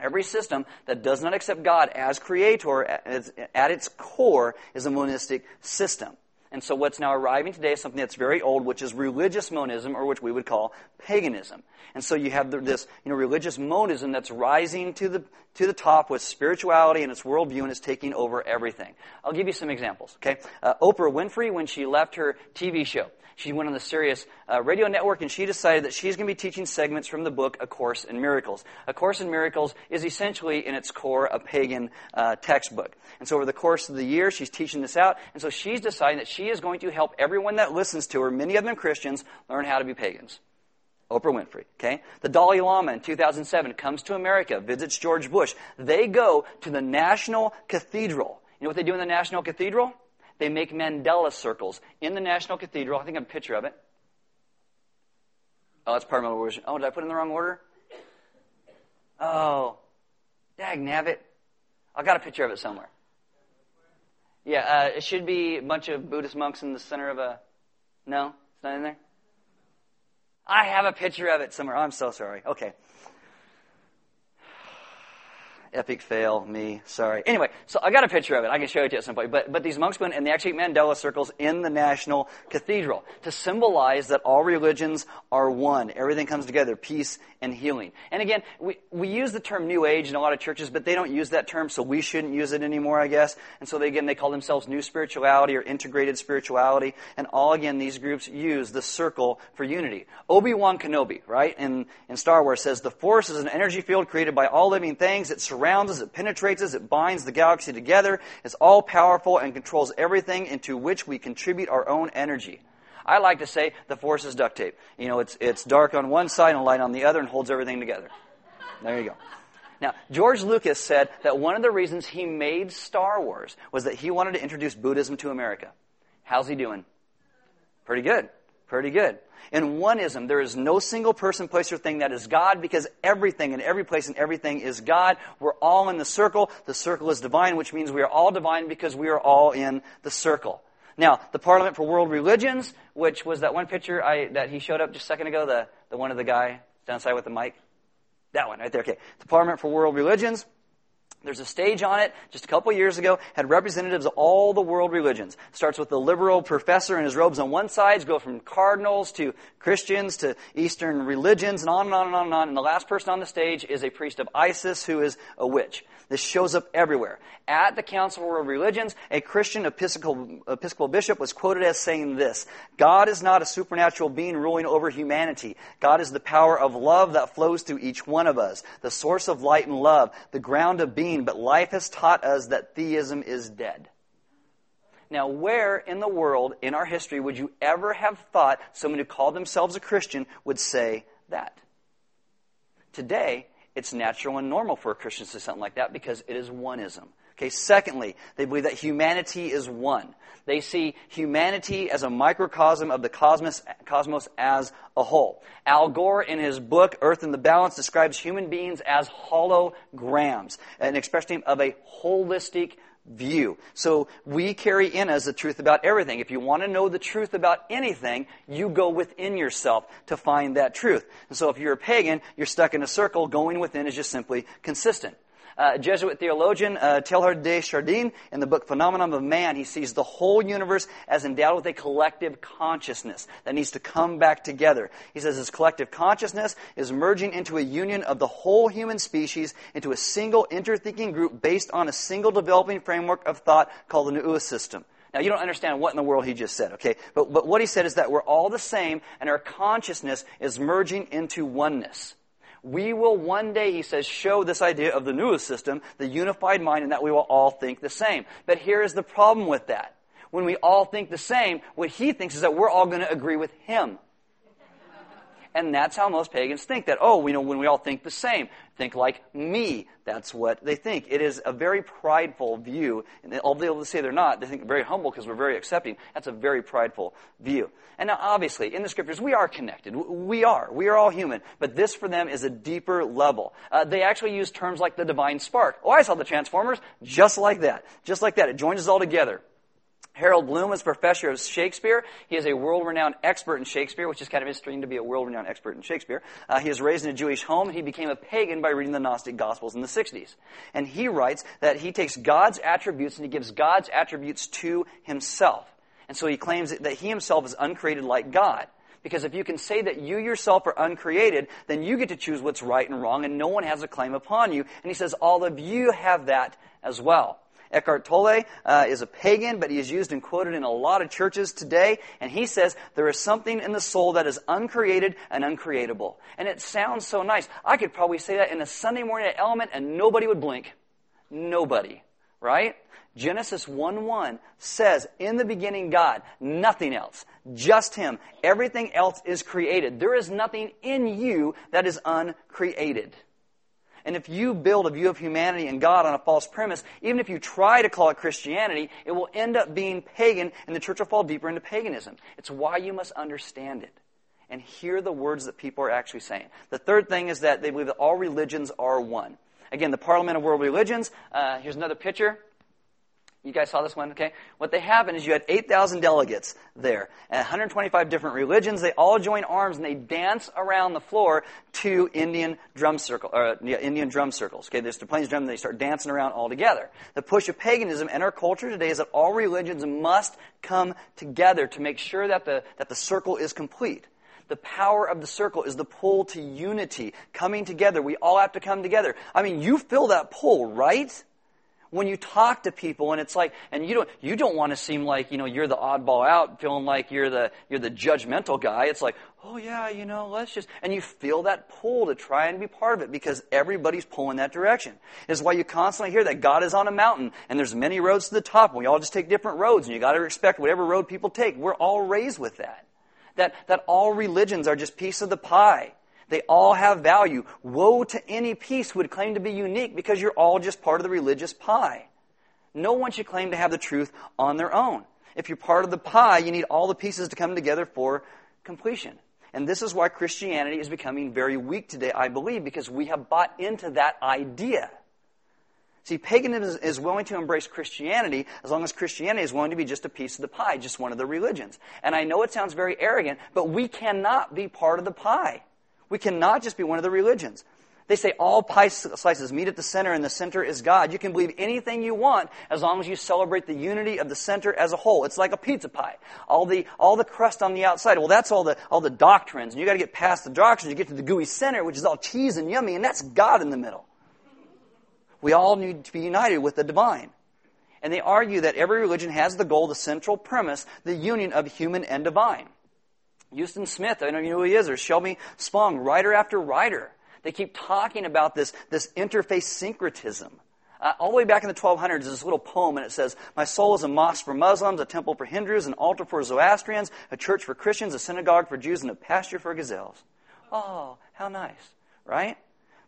S1: Every system that does not accept God as creator at its core is a monistic system. And so what's now arriving today is something that's very old, which is religious monism, or which we would call paganism. And so you have this, you know, religious monism that's rising to the, to the top with spirituality and its worldview and it's taking over everything. I'll give you some examples, okay? Uh, Oprah Winfrey, when she left her TV show, she went on the Sirius uh, radio network and she decided that she's going to be teaching segments from the book A Course in Miracles. A Course in Miracles is essentially, in its core, a pagan uh, textbook. And so over the course of the year, she's teaching this out. And so she's deciding that she is going to help everyone that listens to her, many of them Christians, learn how to be pagans. Oprah Winfrey, okay? The Dalai Lama in 2007 comes to America, visits George Bush. They go to the National Cathedral. You know what they do in the National Cathedral? They make mandala circles in the National Cathedral. I think I have a picture of it. Oh, that's part of my worship. Oh, did I put it in the wrong order? Oh, dag nabbit. I got a picture of it somewhere. Yeah, uh, it should be a bunch of Buddhist monks in the center of a. No, it's not in there. I have a picture of it somewhere. I'm so sorry. Okay epic fail, me, sorry. Anyway, so I got a picture of it. I can show it to you at some point. But, but these monks went and they actually mandala circles in the National Cathedral to symbolize that all religions are one. Everything comes together, peace and healing. And again, we, we use the term New Age in a lot of churches, but they don't use that term, so we shouldn't use it anymore, I guess. And so they, again, they call themselves New Spirituality or Integrated Spirituality. And all, again, these groups use the circle for unity. Obi-Wan Kenobi, right, in, in Star Wars says, the Force is an energy field created by all living things. It surrounds us, it penetrates us, it binds the galaxy together. It's all powerful and controls everything into which we contribute our own energy. I like to say the force is duct tape. You know, it's, it's dark on one side and light on the other and holds everything together. There you go. Now, George Lucas said that one of the reasons he made Star Wars was that he wanted to introduce Buddhism to America. How's he doing? Pretty good. Pretty good. In oneism, there is no single person, place, or thing that is God because everything and every place and everything is God. We're all in the circle. The circle is divine, which means we are all divine because we are all in the circle. Now, the Parliament for World Religions, which was that one picture I, that he showed up just a second ago, the, the one of the guy downside with the mic. That one right there. Okay. The Parliament for World Religions. There's a stage on it just a couple years ago, had representatives of all the world religions. Starts with the liberal professor in his robes on one side, go from cardinals to Christians to Eastern religions, and on and on and on and on. And the last person on the stage is a priest of Isis who is a witch. This shows up everywhere. At the Council of World Religions, a Christian Episcopal, Episcopal bishop was quoted as saying this God is not a supernatural being ruling over humanity. God is the power of love that flows through each one of us, the source of light and love, the ground of being. But life has taught us that theism is dead. Now, where in the world, in our history, would you ever have thought someone who called themselves a Christian would say that? Today, it's natural and normal for a Christian to say something like that because it is oneism. Okay, secondly, they believe that humanity is one. They see humanity as a microcosm of the cosmos, cosmos as a whole. Al Gore, in his book, Earth in the Balance, describes human beings as holograms, an expression of a holistic view. So we carry in us the truth about everything. If you want to know the truth about anything, you go within yourself to find that truth. And so if you're a pagan, you're stuck in a circle. Going within is just simply consistent uh, Jesuit theologian uh, Teilhard de Chardin, in the book Phenomenon of Man, he sees the whole universe as endowed with a collective consciousness that needs to come back together. He says this collective consciousness is merging into a union of the whole human species into a single interthinking group based on a single developing framework of thought called the Nous system. Now, you don't understand what in the world he just said, okay? But, but what he said is that we're all the same and our consciousness is merging into oneness. We will one day, he says, show this idea of the newest system, the unified mind, and that we will all think the same. But here is the problem with that. When we all think the same, what he thinks is that we're all going to agree with him. And that's how most pagans think that, oh, we know when we all think the same, think like me. That's what they think. It is a very prideful view. And although they say they're not, they think very humble because we're very accepting. That's a very prideful view. And now, obviously, in the scriptures, we are connected. We are. We are all human. But this for them is a deeper level. Uh, they actually use terms like the divine spark. Oh, I saw the Transformers just like that. Just like that. It joins us all together. Harold Bloom is professor of Shakespeare. He is a world-renowned expert in Shakespeare, which is kind of interesting to be a world-renowned expert in Shakespeare. Uh, he was raised in a Jewish home, and he became a pagan by reading the Gnostic Gospels in the 60s. And he writes that he takes God's attributes and he gives God's attributes to himself. And so he claims that he himself is uncreated like God. Because if you can say that you yourself are uncreated, then you get to choose what's right and wrong, and no one has a claim upon you. And he says all of you have that as well. Eckhart Tolle uh, is a pagan, but he is used and quoted in a lot of churches today. And he says there is something in the soul that is uncreated and uncreatable. And it sounds so nice. I could probably say that in a Sunday morning at Element and nobody would blink. Nobody. Right? Genesis 1 1 says, In the beginning, God, nothing else, just Him. Everything else is created. There is nothing in you that is uncreated. And if you build a view of humanity and God on a false premise, even if you try to call it Christianity, it will end up being pagan and the church will fall deeper into paganism. It's why you must understand it and hear the words that people are actually saying. The third thing is that they believe that all religions are one. Again, the Parliament of World Religions, uh, here's another picture. You guys saw this one, okay? What they happened is you had 8,000 delegates there, and 125 different religions. They all join arms and they dance around the floor to Indian drum circle, or yeah, Indian drum circles. Okay, there's the plains drum, and they start dancing around all together. The push of paganism in our culture today is that all religions must come together to make sure that the that the circle is complete. The power of the circle is the pull to unity, coming together. We all have to come together. I mean, you feel that pull, right? When you talk to people and it's like and you don't you don't want to seem like you know you're the oddball out feeling like you're the you're the judgmental guy. It's like oh yeah you know let's just and you feel that pull to try and be part of it because everybody's pulling that direction. Is why you constantly hear that god is on a mountain and there's many roads to the top and we all just take different roads and you got to respect whatever road people take. We're all raised with that. That that all religions are just piece of the pie they all have value. Woe to any piece would claim to be unique because you're all just part of the religious pie. No one should claim to have the truth on their own. If you're part of the pie, you need all the pieces to come together for completion. And this is why Christianity is becoming very weak today, I believe, because we have bought into that idea. See, paganism is willing to embrace Christianity as long as Christianity is willing to be just a piece of the pie, just one of the religions. And I know it sounds very arrogant, but we cannot be part of the pie. We cannot just be one of the religions. They say all pie slices meet at the center and the center is God. You can believe anything you want as long as you celebrate the unity of the center as a whole. It's like a pizza pie. All the, all the crust on the outside. Well, that's all the, all the doctrines. And you gotta get past the doctrines. You get to the gooey center, which is all cheese and yummy, and that's God in the middle. We all need to be united with the divine. And they argue that every religion has the goal, the central premise, the union of human and divine. Huston Smith, I don't know who he is, or Shelby Spong, writer after writer. They keep talking about this, this interface syncretism. Uh, all the way back in the 1200s, there's this little poem, and it says, My soul is a mosque for Muslims, a temple for Hindus, an altar for Zoroastrians, a church for Christians, a synagogue for Jews, and a pasture for gazelles. Oh, how nice, right?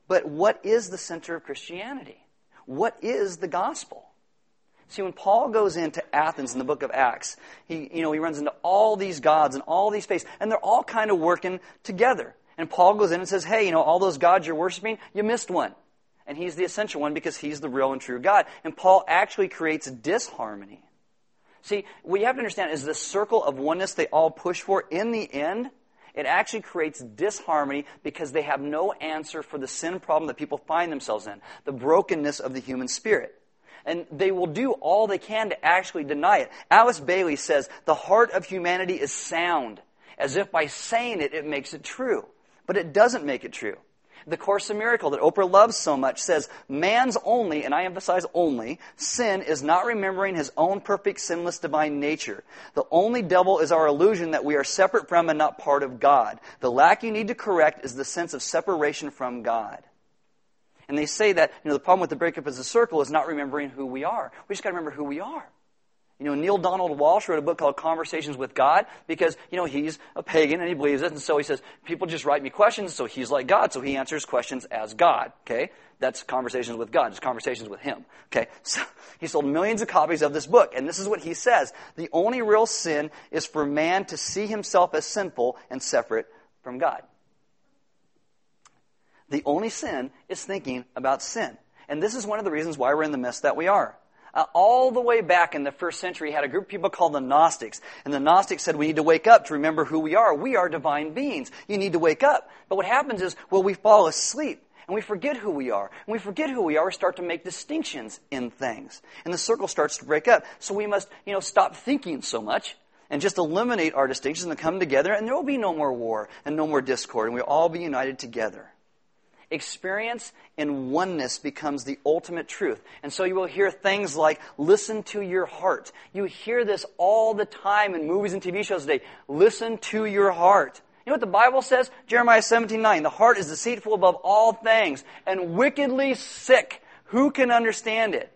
S1: But what is the center of Christianity? What is the gospel? See, when Paul goes into Athens in the book of Acts, he, you know, he runs into all these gods and all these faiths, and they're all kind of working together. And Paul goes in and says, hey, you know, all those gods you're worshiping, you missed one. And he's the essential one because he's the real and true God. And Paul actually creates disharmony. See, what you have to understand is the circle of oneness they all push for, in the end, it actually creates disharmony because they have no answer for the sin problem that people find themselves in, the brokenness of the human spirit and they will do all they can to actually deny it. Alice Bailey says, the heart of humanity is sound, as if by saying it, it makes it true. But it doesn't make it true. The Course in Miracle that Oprah loves so much says, man's only, and I emphasize only, sin is not remembering his own perfect, sinless, divine nature. The only devil is our illusion that we are separate from and not part of God. The lack you need to correct is the sense of separation from God. And they say that, you know, the problem with the breakup as a circle is not remembering who we are. We just got to remember who we are. You know, Neale Donald Walsch wrote a book called Conversations with God because, you know, he's a pagan and he believes it. And so he says, people just write me questions, so he's like God, so he answers questions as God. Okay? That's Conversations with God. It's Conversations with Him. Okay? So he sold millions of copies of this book. And this is what he says. The only real sin is for man to see himself as sinful and separate from God. The only sin is thinking about sin. And this is one of the reasons why we're in the mess that we are. Uh, all the way back in the first century, had a group of people called the Gnostics. And the Gnostics said we need to wake up to remember who we are. We are divine beings. You need to wake up. But what happens is, well, we fall asleep and we forget who we are. And we forget who we are, we start to make distinctions in things. And the circle starts to break up. So we must, you know, stop thinking so much and just eliminate our distinctions and come together and there will be no more war and no more discord and we'll all be united together. Experience in oneness becomes the ultimate truth. And so you will hear things like, listen to your heart. You hear this all the time in movies and TV shows today. Listen to your heart. You know what the Bible says? Jeremiah 17, 9. The heart is deceitful above all things and wickedly sick. Who can understand it?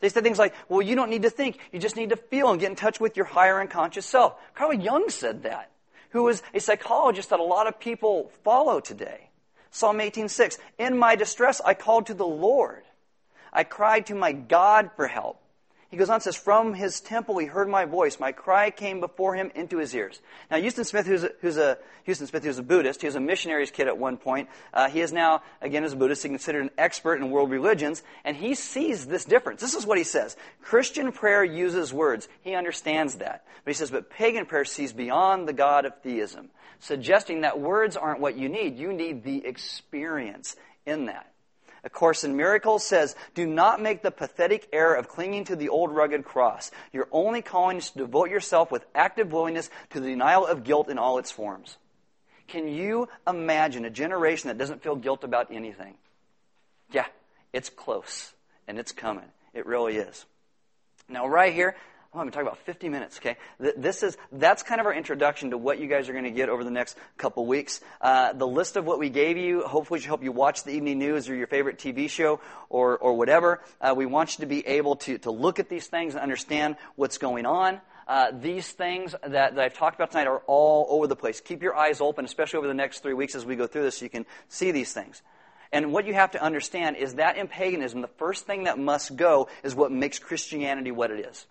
S1: They said things like, well, you don't need to think. You just need to feel and get in touch with your higher unconscious self. Carl Jung said that, who was a psychologist that a lot of people follow today. Psalm 18:6, In my distress I called to the Lord. I cried to my God for help. He goes on and says, From his temple he heard my voice. My cry came before him into his ears. Now, Huston Smith, who's a, who's a Huston Smith, who's a Buddhist, he was a missionary's kid at one point. Uh, he is now, again, as a Buddhist, he's considered an expert in world religions, and he sees this difference. This is what he says. Christian prayer uses words. He understands that. But he says, but pagan prayer sees beyond the God of theism, suggesting that words aren't what you need. You need the experience in that. A Course in Miracles says, Do not make the pathetic error of clinging to the old rugged cross. Your only calling is to devote yourself with active willingness to the denial of guilt in all its forms. Can you imagine a generation that doesn't feel guilt about anything? Yeah, it's close, and it's coming. It really is. Now, right here, I'm going to talk about 50 minutes, okay? This is, that's kind of our introduction to what you guys are going to get over the next couple weeks. Uh, the list of what we gave you hopefully should help you watch the evening news or your favorite TV show or, or whatever. Uh, we want you to be able to, to look at these things and understand what's going on. Uh, these things that, that, I've talked about tonight are all over the place. Keep your eyes open, especially over the next three weeks as we go through this, so you can see these things. And what you have to understand is that in paganism, the first thing that must go is what makes Christianity what it is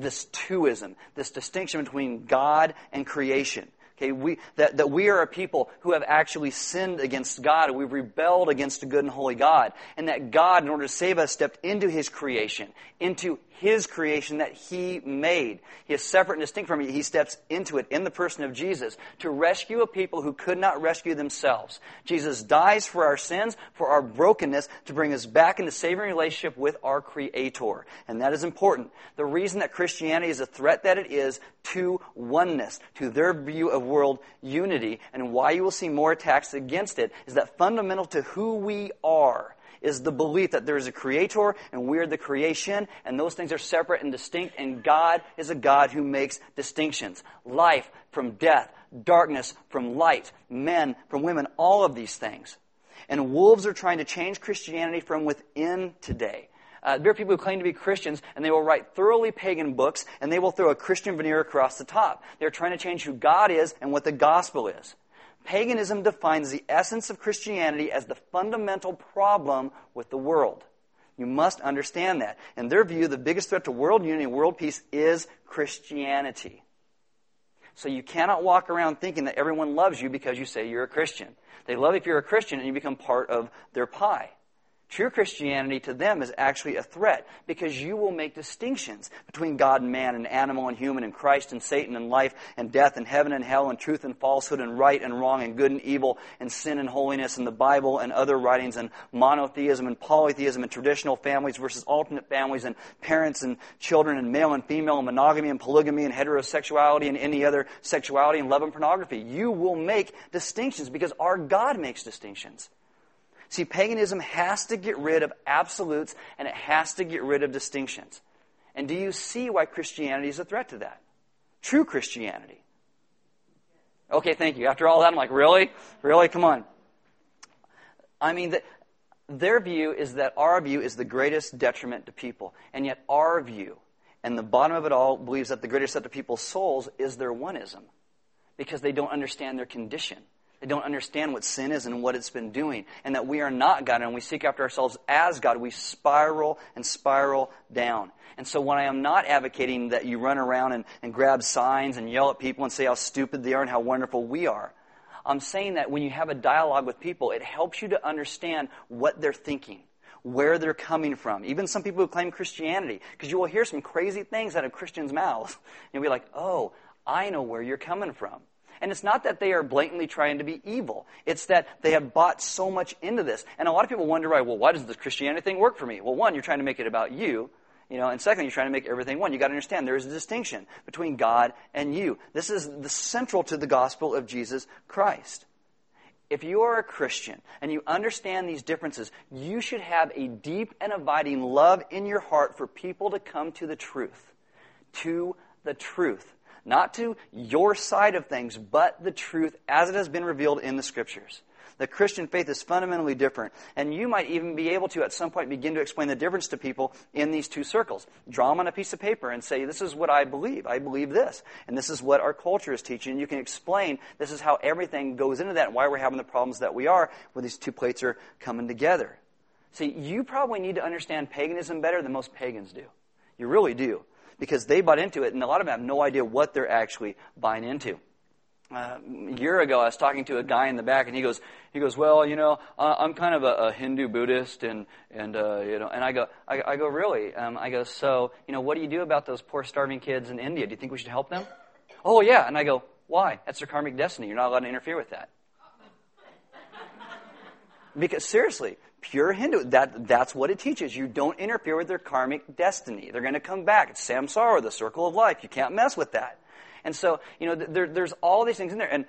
S1: this twoism, this distinction between God and creation. Okay, we, that, that we are a people who have actually sinned against God. We've rebelled against a good and holy God. And that God, in order to save us, stepped into His creation, into his creation that he made. He is separate and distinct from it. He steps into it in the person of Jesus to rescue a people who could not rescue themselves. Jesus dies for our sins, for our brokenness, to bring us back into saving relationship with our Creator. And that is important. The reason that Christianity is a threat that it is to oneness, to their view of world unity, and why you will see more attacks against it is that fundamental to who we are is the belief that there is a creator and we're the creation, and those things are separate and distinct, and God is a God who makes distinctions. Life from death, darkness from light, men from women, all of these things. And wolves are trying to change Christianity from within today. Uh, there are people who claim to be Christians, and they will write thoroughly pagan books, and they will throw a Christian veneer across the top. They're trying to change who God is and what the gospel is. Paganism defines the essence of Christianity as the fundamental problem with the world. You must understand that. In their view, the biggest threat to world unity and world peace is Christianity. So you cannot walk around thinking that everyone loves you because you say you're a Christian. They love if you're a Christian and you become part of their pie. True Christianity to them is actually a threat because you will make distinctions between God and man and animal and human and Christ and Satan and life and death and heaven and hell and truth and falsehood and right and wrong and good and evil and sin and holiness and the Bible and other writings and monotheism and polytheism and traditional families versus alternate families and parents and children and male and female and monogamy and polygamy and heterosexuality and any other sexuality and love and pornography. You will make distinctions because our God makes distinctions. See, paganism has to get rid of absolutes and it has to get rid of distinctions. And do you see why Christianity is a threat to that? True Christianity. Okay, thank you. After all that, I'm like, really? Really? Come on. I mean, the, their view is that our view is the greatest detriment to people. And yet, our view, and the bottom of it all, believes that the greatest threat to people's souls is their oneism because they don't understand their condition. They don't understand what sin is and what it's been doing, and that we are not God, and we seek after ourselves as God. We spiral and spiral down. And so when I am not advocating that you run around and, and grab signs and yell at people and say how stupid they are and how wonderful we are, I'm saying that when you have a dialogue with people, it helps you to understand what they're thinking where they're coming from. Even some people who claim Christianity, because you will hear some crazy things out of Christians' mouths. You'll be like, oh, I know where you're coming from. And it's not that they are blatantly trying to be evil. It's that they have bought so much into this. And a lot of people wonder, right, well, why does this Christianity thing work for me? Well, one, you're trying to make it about you. You know, and second, you're trying to make everything one. You got to understand there is a distinction between God and you. This is the central to the gospel of Jesus Christ. If you are a Christian and you understand these differences, you should have a deep and abiding love in your heart for people to come to the truth. To the truth. Not to your side of things, but the truth as it has been revealed in the Scriptures. The Christian faith is fundamentally different. And you might even be able to, at some point, begin to explain the difference to people in these two circles. Draw them on a piece of paper and say, This is what I believe. I believe this. And this is what our culture is teaching. You can explain this is how everything goes into that and why we're having the problems that we are when these two plates are coming together. See, you probably need to understand paganism better than most pagans do. You really do. Because they bought into it, and a lot of them have no idea what they're actually buying into uh, a year ago, I was talking to a guy in the back, and he goes, he goes, well, you know, uh, I'm kind of a, a Hindu Buddhist, and and uh, you know, and I go, I, I go, really? Um, I go, so, you know, what do you do about those poor starving kids in India? Do you think we should help them? Oh yeah, and I go, why? That's their karmic destiny. You're not allowed to interfere with that. Because seriously, pure Hindu, that, that's what it teaches. You don't interfere with their karmic destiny. They're going to come back. It's samsara, the circle of life. You can't mess with that. And so, you know, there, there's all these things in there. And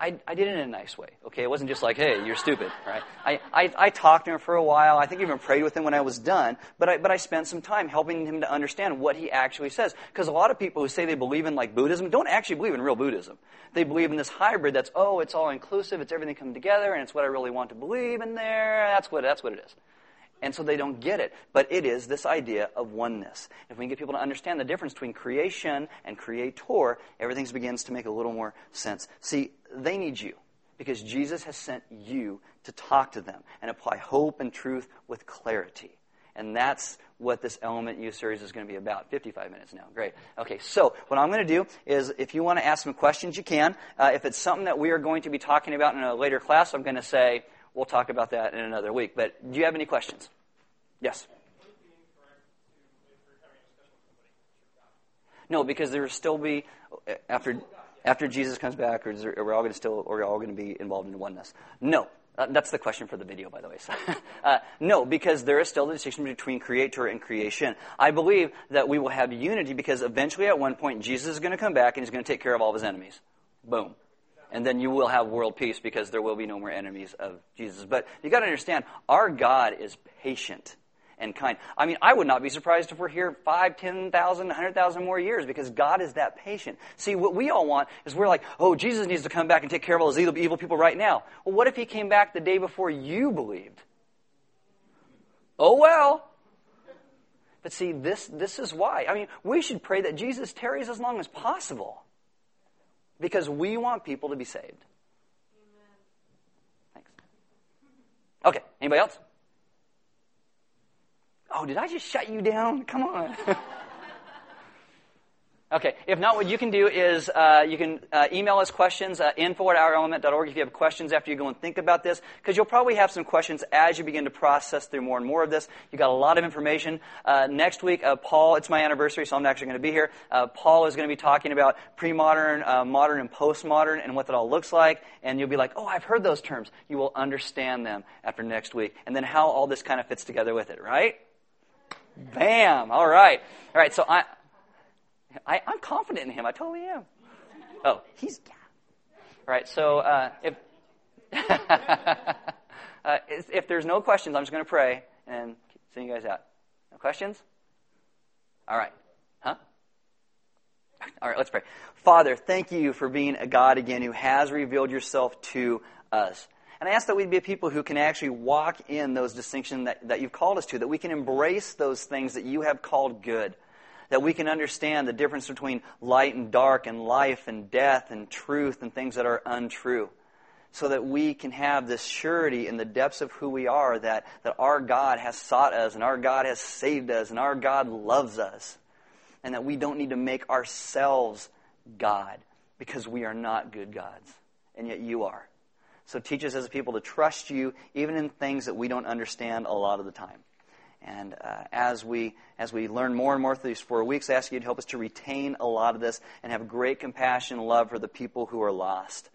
S1: I, I, did it in a nice way, okay? It wasn't just like, hey, you're stupid, right? I, I, I talked to him for a while. I think even prayed with him when I was done. But I, but I spent some time helping him to understand what he actually says. Because a lot of people who say they believe in like Buddhism don't actually believe in real Buddhism. They believe in this hybrid that's, oh, it's all inclusive, it's everything come together, and it's what I really want to believe in there. That's what, that's what it is and so they don't get it. But it is this idea of oneness. If we can get people to understand the difference between creation and creator, everything begins to make a little more sense. See, they need you because Jesus has sent you to talk to them and apply hope and truth with clarity. And that's what this Element U series is going to be about. 55 minutes now. Great. Okay, so what I'm going to do is if you want to ask some questions, you can. Uh, if it's something that we are going to be talking about in a later class, I'm going to say, We'll talk about that in another week. But do you have any questions? Yes. No, because there will still be after after Jesus comes back, or there, are we all going to still, or are all going to be involved in oneness? No, uh, that's the question for the video, by the way. So, uh, no, because there is still the distinction between creator and creation. I believe that we will have unity because eventually, at one point, Jesus is going to come back and he's going to take care of all of his enemies. Boom and then you will have world peace because there will be no more enemies of Jesus. But you got to understand, our God is patient and kind. I mean, I would not be surprised if we're here five, ten thousand, hundred thousand more years because God is that patient. See, what we all want is we're like, oh, Jesus needs to come back and take care of all those evil, people right now. Well, what if he came back the day before you believed? Oh well. But see, this this is why. I mean, we should pray that Jesus tarries as long as possible because we want people to be saved. Amen. Thanks. Okay, anybody else? Oh, did I just shut you down? Come on. Okay. If not, what you can do is uh, you can uh, email us questions, uh, info at ourelement.org if you have questions after you go and think about this, because you'll probably have some questions as you begin to process through more and more of this. You've got a lot of information. Uh, next week, uh, Paul, it's my anniversary, so I'm actually going to be here. Uh, Paul is going to be talking about pre-modern, modern, and postmodern and what that all looks like, and you'll be like, oh, I've heard those terms. You will understand them after next week, and then how all this kind of fits together with it, right? Bam! All right. All right, so I... I, am confident in him. I totally am. Oh, he's yeah. All right. So uh, if uh, if there's no questions, I'm just going to pray and send you guys out. No questions? All right. Huh? All right. Let's pray. Father, thank you for being a God again who has revealed yourself to us. And I ask that we'd be a people who can actually walk in those distinctions that, that you've called us to, that we can embrace those things that you have called good that we can understand the difference between light and dark and life and death and truth and things that are untrue. So that we can have this surety in the depths of who we are that, that our God has sought us and our God has saved us and our God loves us. And that we don't need to make ourselves God because we are not good gods. And yet you are. So teach us as a people to trust you, even in things that we don't understand a lot of the time. And uh, as we as we learn more and more through these four weeks, I ask you to help us to retain a lot of this and have great compassion and love for the people who are lost.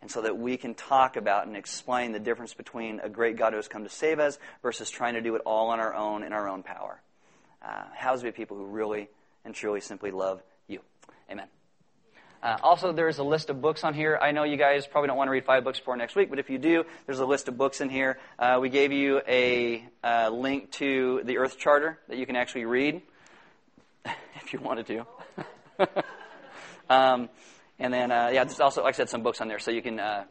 S1: And so that we can talk about and explain the difference between a great God who has come to save us versus trying to do it all on our own in our own power. Uh, how to be people who really and truly simply love you. Amen. Uh, also, there's a list of books on here. I know you guys probably don't want to read five books before next week, but if you do, there's a list of books in here. Uh, we gave you a uh, link to the Earth Charter that you can actually read if you wanted to. um, and then, uh, yeah, there's also, like I said, some books on there, so you can uh,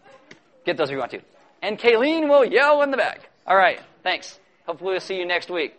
S1: get those if you want to. And Kayleen will yell in the back. All right, thanks. Hopefully, we'll see you next week.